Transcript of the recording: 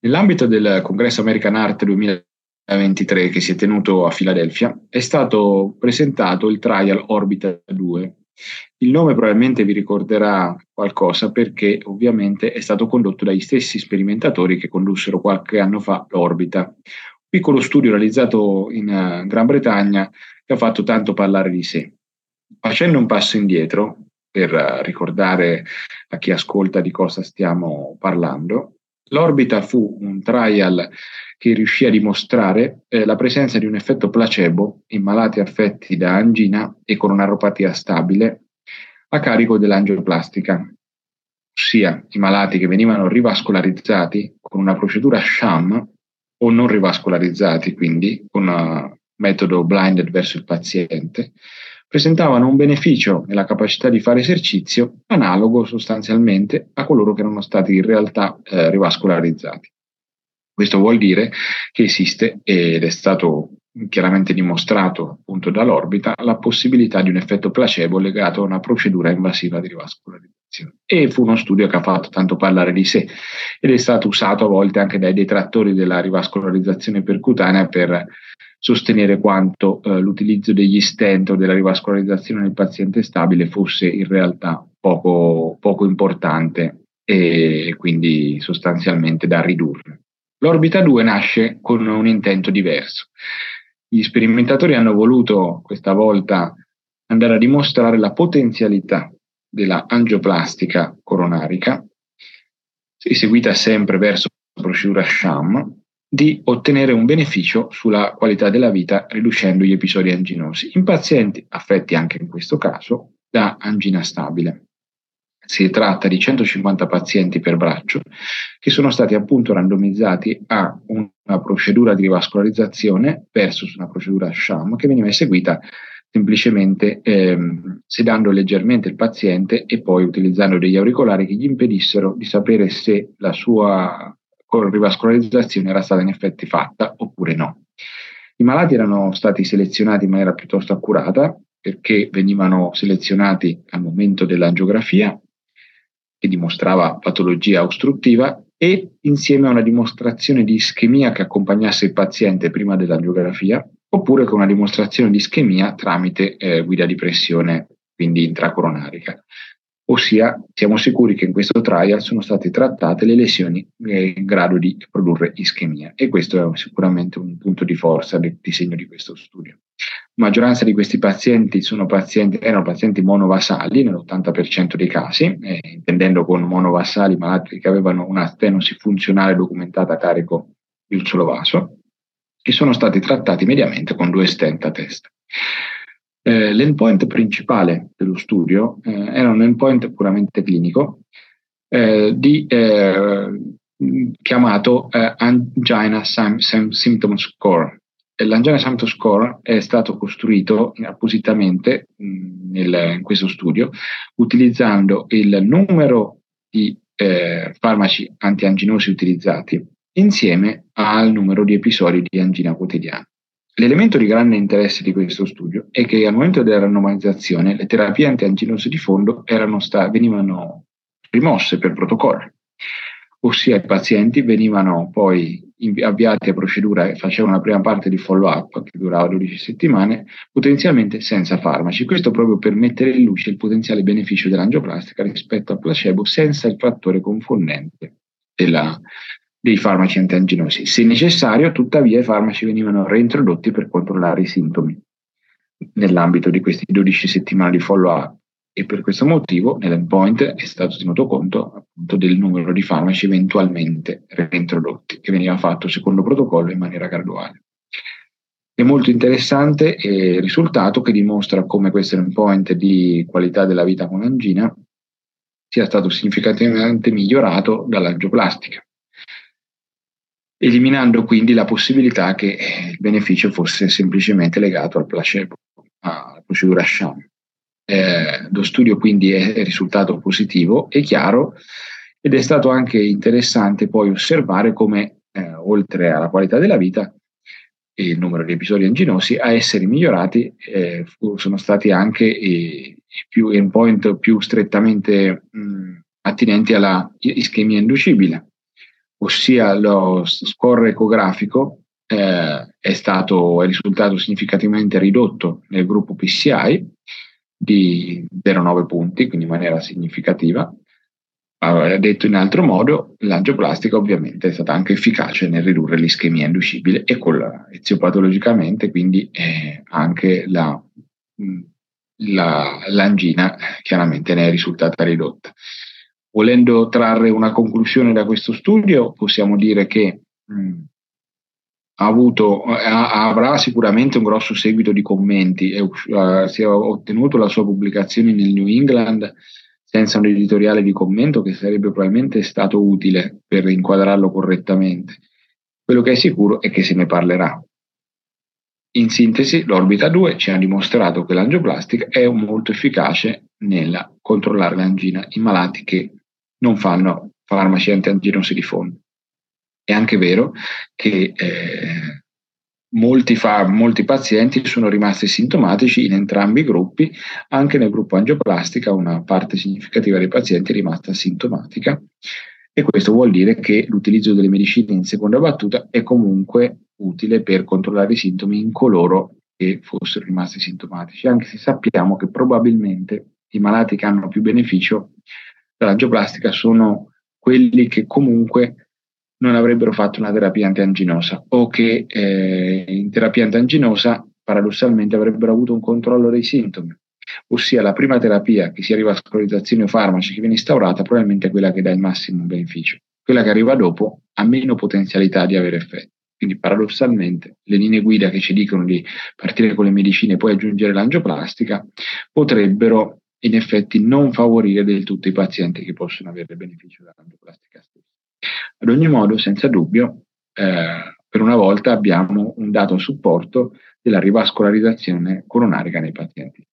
Nell'ambito del Congresso American Art 2023 che si è tenuto a Filadelfia, è stato presentato il trial Orbita 2. Il nome probabilmente vi ricorderà qualcosa perché ovviamente è stato condotto dagli stessi sperimentatori che condussero qualche anno fa l'Orbita, un piccolo studio realizzato in eh, Gran Bretagna che ha fatto tanto parlare di sé. Facendo un passo indietro, per eh, ricordare a chi ascolta di cosa stiamo parlando, L'orbita fu un trial che riuscì a dimostrare eh, la presenza di un effetto placebo in malati affetti da angina e con un'aropatia stabile a carico dell'angioplastica, ossia i malati che venivano rivascolarizzati con una procedura sham o non rivascolarizzati, quindi con un metodo blinded verso il paziente, presentavano un beneficio nella capacità di fare esercizio analogo sostanzialmente a coloro che erano stati in realtà eh, rivascolarizzati. Questo vuol dire che esiste ed è stato chiaramente dimostrato appunto dall'orbita la possibilità di un effetto placebo legato a una procedura invasiva di rivascolarizzazione. E fu uno studio che ha fatto tanto parlare di sé ed è stato usato a volte anche dai detrattori della rivascolarizzazione percutanea per sostenere quanto eh, l'utilizzo degli stent o della rivascolarizzazione nel paziente stabile fosse in realtà poco, poco importante e quindi sostanzialmente da ridurre. L'orbita 2 nasce con un intento diverso. Gli sperimentatori hanno voluto questa volta andare a dimostrare la potenzialità della angioplastica coronarica, eseguita sempre verso la procedura SHAM, di ottenere un beneficio sulla qualità della vita riducendo gli episodi anginosi in pazienti affetti anche in questo caso da angina stabile. Si tratta di 150 pazienti per braccio che sono stati appunto randomizzati a una procedura di rivascolarizzazione versus una procedura SHAM che veniva eseguita semplicemente ehm, sedando leggermente il paziente e poi utilizzando degli auricolari che gli impedissero di sapere se la sua con rivascolarizzazione era stata in effetti fatta oppure no. I malati erano stati selezionati in maniera piuttosto accurata perché venivano selezionati al momento dell'angiografia che dimostrava patologia ostruttiva e insieme a una dimostrazione di ischemia che accompagnasse il paziente prima dell'angiografia oppure con una dimostrazione di ischemia tramite eh, guida di pressione, quindi intracoronarica ossia siamo sicuri che in questo trial sono state trattate le lesioni in grado di produrre ischemia e questo è sicuramente un punto di forza del disegno di questo studio. La maggioranza di questi pazienti, pazienti erano pazienti monovasali nell'80% dei casi, eh, intendendo con monovasali malati che avevano una stenosi funzionale documentata a carico di un solo vaso e sono stati trattati mediamente con due stent a testa. Eh, l'endpoint principale dello studio eh, era un endpoint puramente clinico eh, di, eh, chiamato eh, Angina Symptom Score. L'Angina Symptom Score è stato costruito appositamente mh, nel, in questo studio utilizzando il numero di eh, farmaci antianginosi utilizzati insieme al numero di episodi di angina quotidiana. L'elemento di grande interesse di questo studio è che al momento della randomizzazione le terapie antianginose di fondo sta- venivano rimosse per protocollo, ossia i pazienti venivano poi avviati a procedura e facevano la prima parte di follow-up che durava 12 settimane, potenzialmente senza farmaci. Questo proprio per mettere in luce il potenziale beneficio dell'angioplastica rispetto al placebo senza il fattore confondente della, dei farmaci antianginosi. Se necessario, tuttavia, i farmaci venivano reintrodotti per controllare i sintomi nell'ambito di questi 12 settimane di follow-up e per questo motivo nell'endpoint è stato tenuto conto appunto del numero di farmaci eventualmente reintrodotti, che veniva fatto secondo protocollo in maniera graduale. È molto interessante il risultato che dimostra come questo endpoint di qualità della vita con angina sia stato significativamente migliorato dall'angioplastica eliminando quindi la possibilità che il beneficio fosse semplicemente legato al placebo, alla procedura sham. Eh, lo studio quindi è risultato positivo e chiaro ed è stato anche interessante poi osservare come eh, oltre alla qualità della vita il numero di episodi anginosi a essere migliorati eh, sono stati anche i, più endpoint più strettamente mh, attinenti alla ischemia inducibile ossia lo score ecografico eh, è, stato, è risultato significativamente ridotto nel gruppo PCI di 0,9 punti, quindi in maniera significativa. Uh, detto in altro modo, l'angioplastica ovviamente è stata anche efficace nel ridurre l'ischemia inducibile e eziopatologicamente, quindi eh, anche la, la, l'angina chiaramente ne è risultata ridotta. Volendo trarre una conclusione da questo studio, possiamo dire che mh, ha avuto, ha, avrà sicuramente un grosso seguito di commenti e uh, si è ottenuto la sua pubblicazione nel New England senza un editoriale di commento che sarebbe probabilmente stato utile per inquadrarlo correttamente. Quello che è sicuro è che se ne parlerà. In sintesi, l'orbita 2 ci ha dimostrato che l'angioplastica è molto efficace nel controllare l'angina in malati che non fanno farmaci antianginosi di fondo. È anche vero che eh, molti, fa, molti, pazienti sono rimasti sintomatici in entrambi i gruppi, anche nel gruppo angioplastica una parte significativa dei pazienti è rimasta sintomatica e questo vuol dire che l'utilizzo delle medicine in seconda battuta è comunque utile per controllare i sintomi in coloro che fossero rimasti sintomatici, anche se sappiamo che probabilmente i malati che hanno più beneficio dall'angioplastica sono quelli che comunque non avrebbero fatto una terapia antianginosa o che eh, in terapia antianginosa paradossalmente avrebbero avuto un controllo dei sintomi. Ossia la prima terapia, che sia rivascolarizzazione o farmaci, che viene instaurata, probabilmente è quella che dà il massimo beneficio. Quella che arriva dopo ha meno potenzialità di avere effetto. Quindi paradossalmente le linee guida che ci dicono di partire con le medicine e poi aggiungere l'angioplastica potrebbero in effetti non favorire del tutto i pazienti che possono avere beneficio dall'angioplastica stessa. Ad ogni modo, senza dubbio, eh, per una volta abbiamo un dato supporto della rivascolarizzazione coronarica nei pazienti.